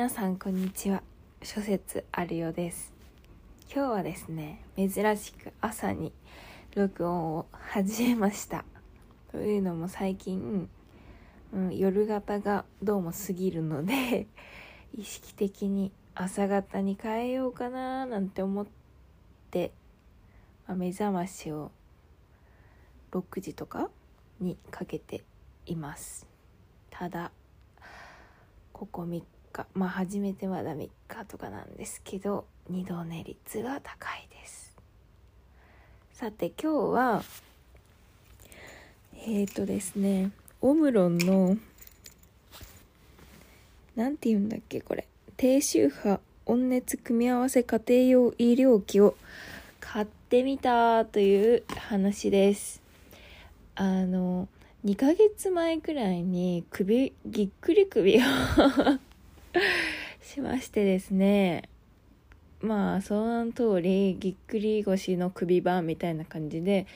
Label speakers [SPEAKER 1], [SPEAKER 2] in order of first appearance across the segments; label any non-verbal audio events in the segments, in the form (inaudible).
[SPEAKER 1] 皆さんこんにちは。諸説あるよです。今日はですね珍しく朝に録音を始めました。というのも最近、うん、夜型がどうも過ぎるので (laughs) 意識的に朝方に変えようかななんて思って、まあ、目覚ましを6時とかにかけています。ただここ3日まあ初めてまだ3日とかなんですけど二度寝率が高いです。さて今日はえっ、ー、とですねオムロンの何て言うんだっけこれ低周波温熱組み合わせ家庭用医療器を買ってみたという話です。あの2ヶ月前くらいに首ぎっくり首を (laughs) しましてですねまあその通りぎっくり腰の首バーみたいな感じで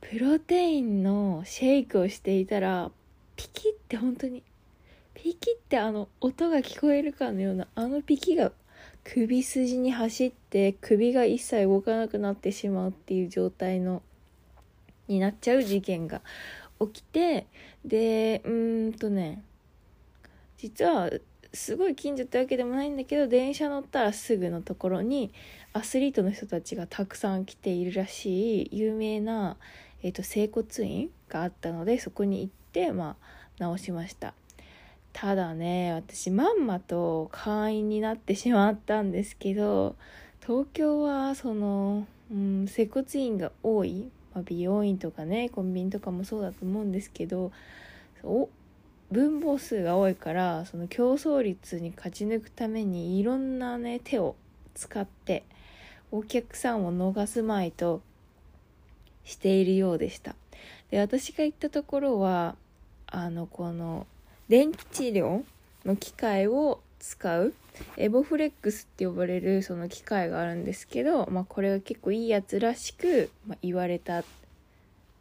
[SPEAKER 1] プロテインのシェイクをしていたらピキって本当にピキってあの音が聞こえるかのようなあのピキが首筋に走って首が一切動かなくなってしまうっていう状態のになっちゃう事件が起きてでうーんとね実はすごい近所ってわけでもないんだけど電車乗ったらすぐのところにアスリートの人たちがたくさん来ているらしい有名な、えーと、整骨院があったのでそこに行ってまあ治しました。ただね私まんまと会員になってしまったんですけど東京はその、うん、整骨院が多い、まあ、美容院とかねコンビニとかもそうだと思うんですけどお分母数が多いからその競争率に勝ち抜くためにいろんなね手を使ってお客さんを逃すまいとしているようでした。で私が行ったところはあのこの電気治療の機械を使うエボフレックスって呼ばれるその機械があるんですけど、まあ、これは結構いいやつらしく、まあ、言われた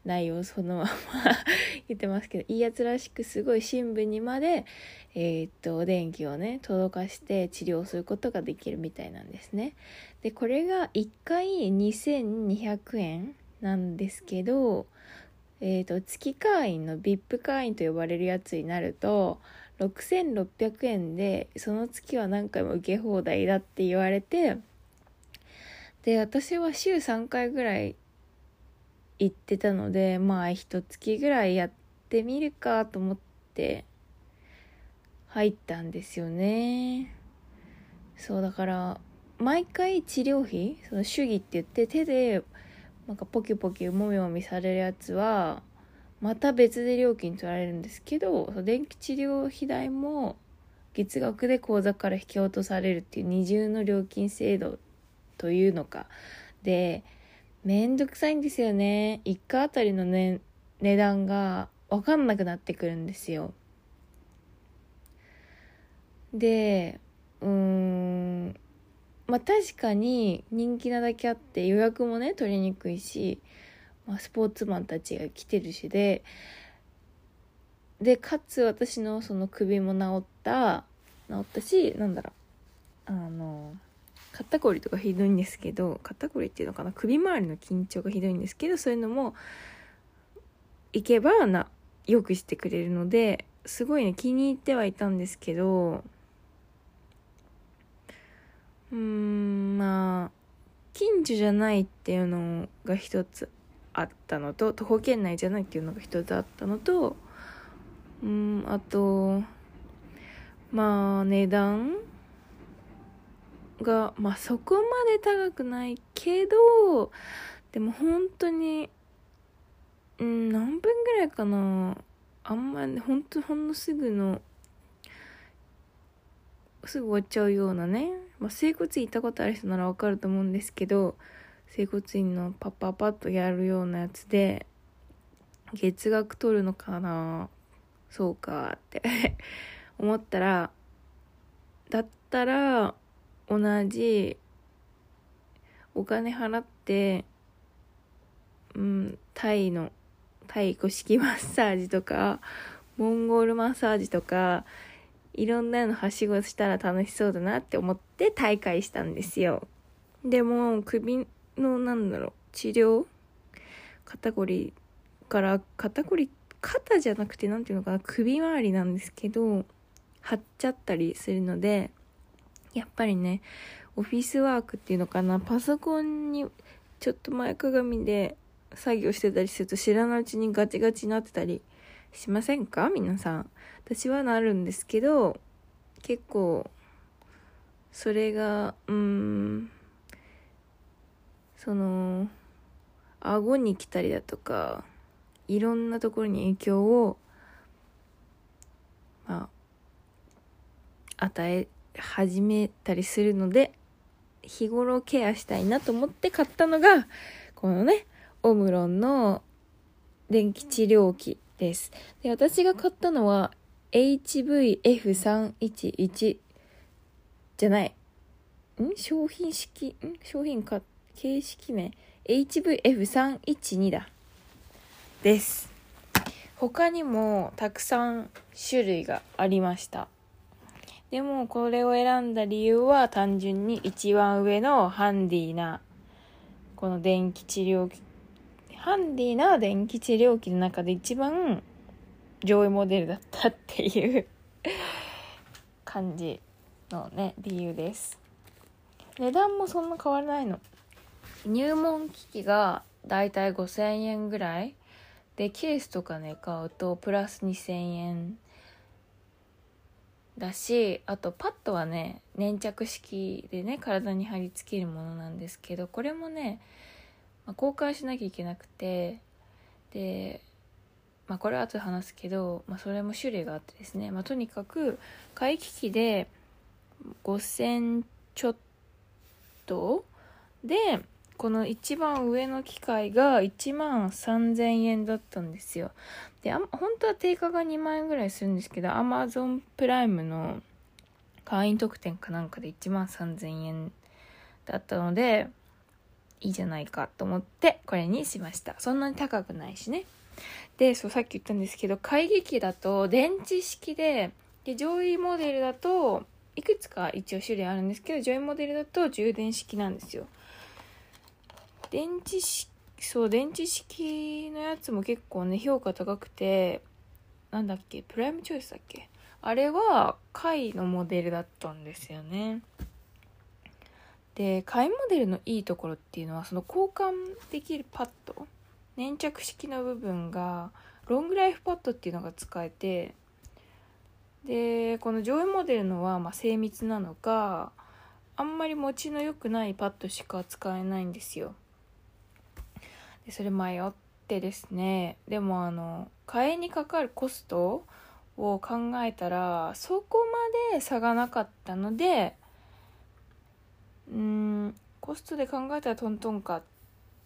[SPEAKER 1] 内容そのまま (laughs) 言ってますけどいいやつらしくすごい深部にまで、えー、っと電気をね届かして治療することができるみたいなんですね。でこれが1回2200円なんですけど、えー、っと月会員の VIP 会員と呼ばれるやつになると6600円でその月は何回も受け放題だって言われてで私は週3回ぐらい言ってたのでまあ一月ぐらいやってみるかと思って入ったんですよね。そうだから毎回治療費その手技って言って手でなんかポキポキもみもみされるやつはまた別で料金取られるんですけど電気治療費代も月額で口座から引き落とされるっていう二重の料金制度というのかでめんどくさいんですよね。1回あたりのね、値段がわかんなくなってくるんですよ。で、うーん、まあ確かに人気なだけあって予約もね、取りにくいし、まあ、スポーツマンたちが来てるしで、で、かつ私のその首も治った、治ったし、なんだろう、あの、肩こりとかひどいんですけど肩こりっていうのかな首周りの緊張がひどいんですけどそういうのも行けばなよくしてくれるのですごいね気に入ってはいたんですけどうんまあ近所じゃないっていうのが一つあったのと徒歩圏内じゃないっていうのが一つあったのとうんあとまあ値段が、まあ、そこまで高くないけどでも本当にうん何分ぐらいかな。あんまり本当ほんのすぐのすぐ終わっちゃうようなね、まあ、整骨院行ったことある人ならわかると思うんですけど整骨院のパッパパッとやるようなやつで月額取るのかな。そうかって (laughs) 思ったらだったら同じお金払ってうんタイのタイ古式マッサージとかモンゴルマッサージとかいろんなのはしごしたら楽しそうだなって思って大会したんですよ。でも首のなんだろう治療肩こりから肩こり肩じゃなくて何ていうのかな首周りなんですけど張っちゃったりするのでやっぱりねオフィスワークっていうのかな。パソコンにちょっと前かがみで作業してたりすると知らないうちにガチガチになってたりしませんか？皆さん。私はなるんですけど結構それがうんその顎に来たりだとかいろんなところに影響をまあ与え始めたりするので日頃ケアしたいなと思って買ったのがこのねオムロンの電気治療器です。で私が買ったのは HVF311 じゃない。ん？商品式？ん？商品か形式名？HVF312 だ。です。他にもたくさん種類がありました。でもこれを選んだ理由は単純に一番上のハンディなこの電気治療器ハンディな電気治療器の中で一番上位モデルだったっていう感じのね理由です。値段もそんな変わらないの。入門機器がだいたい5000円ぐらい。でケースとかね買うとプラス2000円。だしあとパッドはね粘着式でね体に貼り付けるものなんですけどこれもねまあ、交換しなきゃいけなくてで、まあ、これは後で話すけど、まあ、それも種類があってですね、まあ、とにかく買い機器で5000ちょっとでこの一番上の機械が1万3000円だったんですよ。であ本当は定価が2万円ぐらいするんですけど Amazon プライムの会員特典かなんかで1万3000円だったのでいいじゃないかと思ってこれにしました。そんなに高くないしね。でそうさっき言ったんですけど会議機だと電池式でで上位モデルだといくつか一応種類あるんですけど上位モデルだと充電式なんですよ。電池式そう電池式のやつも結構ね評価高くてなんだっけプライムチョイスだっけ？あれは貝のモデルだったんですよね。で買いモデルのいいところっていうのはその交換できるパッド粘着式の部分がロングライフパッドっていうのが使えてでこの上位モデルのはま精密なのかあんまり持ちの良くないパッドしか使えないんですよ。でそれ迷ってですね。でもあの買いにかかるコストを考えたらそこまで差がなかったのでうんコストで考えたらトントンかっ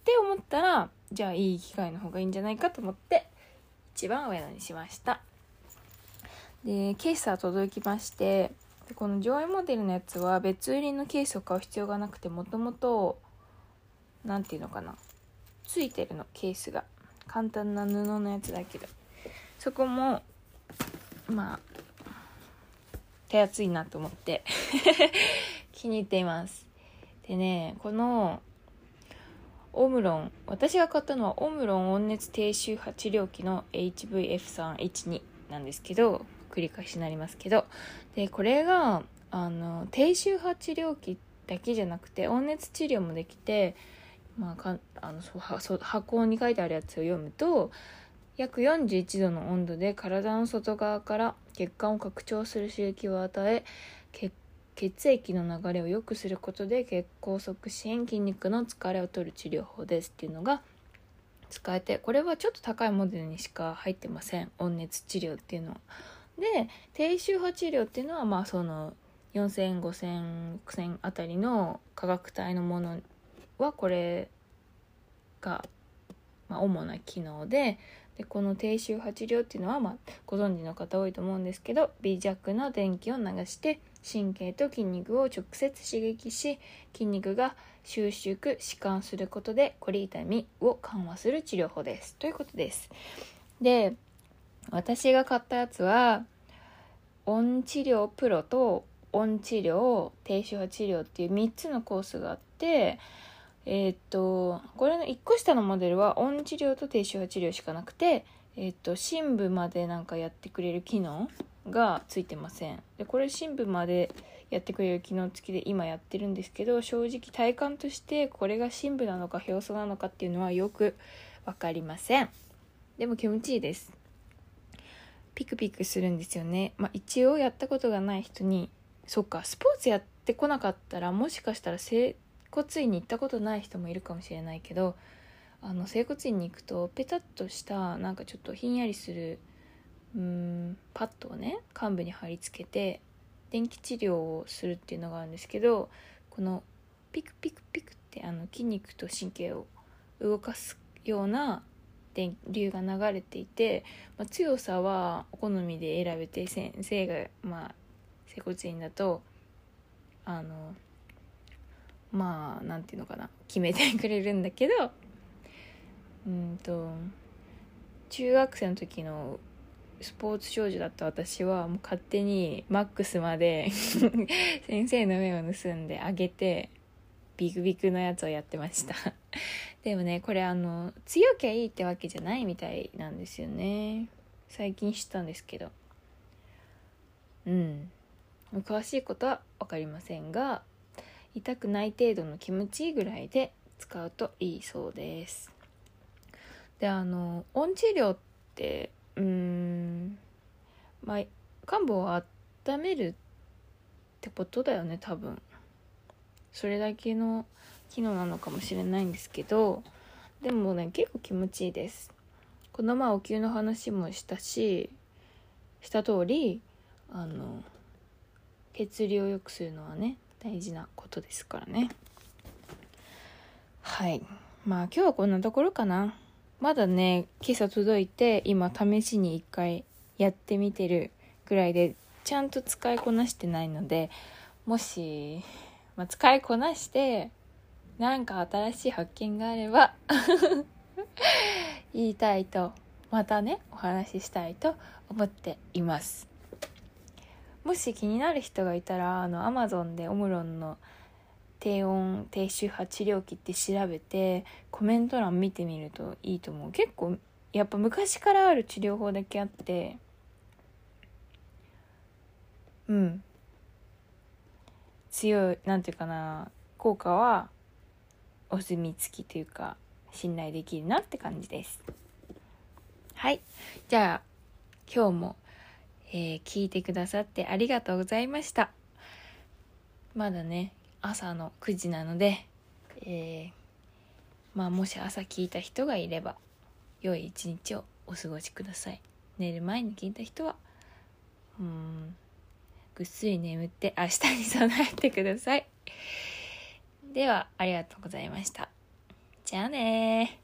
[SPEAKER 1] て思ったらじゃあいい機械の方がいいんじゃないかと思って一番上のにしました。でケースは届きましてでこの上位モデルのやつは別売りのケースを買う必要がなくてもともと何て言うのかな。ついてるのケースが。簡単な布のやつだけど。そこもまあ手厚いなと思って。(laughs) 気に入っています。でねこのオムロン。私が買ったのはオムロン温熱低周波治療器の HVF312 なんですけど繰り返しになりますけど。でこれがあの低周波治療器だけじゃなくて温熱治療もできて、まあ、かあのそそ箱に書いてあるやつを読むと約41度の温度で体の外側から血管を拡張する刺激を与え血血液の流れを良くすることで血行促進筋肉の疲れを取る治療法ですっていうのが使えてこれはちょっと高いモデルにしか入ってません温熱治療っていうのは。で低周波治療っていうのはまあその400050006000あたりの価格帯のものはこれが、まあ、主な機能ででこの低周波治療っていうのは、まあ、ご存知の方多いと思うんですけど微弱な電気を流して神経と筋肉を直接刺激し筋肉が収縮弛緩することでこり痛みを緩和する治療法です。ということです。で私が買ったやつは温治療プロと温治療低周波治療っていう3つのコースがあってえー、っとこれの1個下のモデルは温治療と低周波治療しかなくてえー、っと深部までなんかやってくれる機能がついてません。でこれ深部までやってくれる機能付きで今やってるんですけど正直体感としてこれが深部なのか表層なのかっていうのはよく分かりません。でも気持ちいいです。ピクピクするんですよね。まあ一応やったことがない人にそっかスポーツやってこなかったらもしかしたら整骨院に行ったことない人もいるかもしれないけどあの整骨院に行くとペタッとしたなんかちょっとひんやりするうんパッドをね患部に貼り付けて電気治療をするっていうのがあるんですけどこのピクピクピクってあの筋肉と神経を動かすような電流が流れていて、まあ、強さはお好みで選べて先生がまあ整骨院だとあのまあなんていうのかな。決めてくれるんだけど。うんと中学生の時のスポーツ少女だった私はもう勝手にマックスまで (laughs) 先生の目を盗んであげてビクビクのやつをやってました。でもねこれあの強きゃいいってわけじゃないみたいなんですよね。最近知ったんですけど。うん。詳しいことは分かりませんが痛くない程度の気持ちいいぐらいで使うといいそうです。であの温治療ってうんまあ患部を温めるってことだよね多分。それだけの機能なのかもしれないんですけどでもね結構気持ちいいです。この前お灸の話もしたしした通りあの血流を良くするのはね大事なことですからね。はい。まあ今日はこんなところかな。まだね今朝届いて今試しに一回やってみてるぐらいでちゃんと使いこなしてないのでもし、まあ、使いこなしてなんか新しい発見があれば (laughs) 言いたいとまたねお話ししたいと思っています。もし気になる人がいたらあの Amazon でオムロンの低温低周波治療器って調べてコメント欄見てみるといいと思う。結構やっぱ昔からある治療法だけあって。うん。強いなんていうかな効果はお墨付きというか信頼できるなって感じです。はい。じゃあ今日も、えー、聞いてくださってありがとうございました。まだね朝の9時なので、えー、まあもし朝聞いた人がいれば良い一日をお過ごしください。寝る前に聞いた人はうんぐっすり眠って明日に備えてください。ではありがとうございました。じゃあね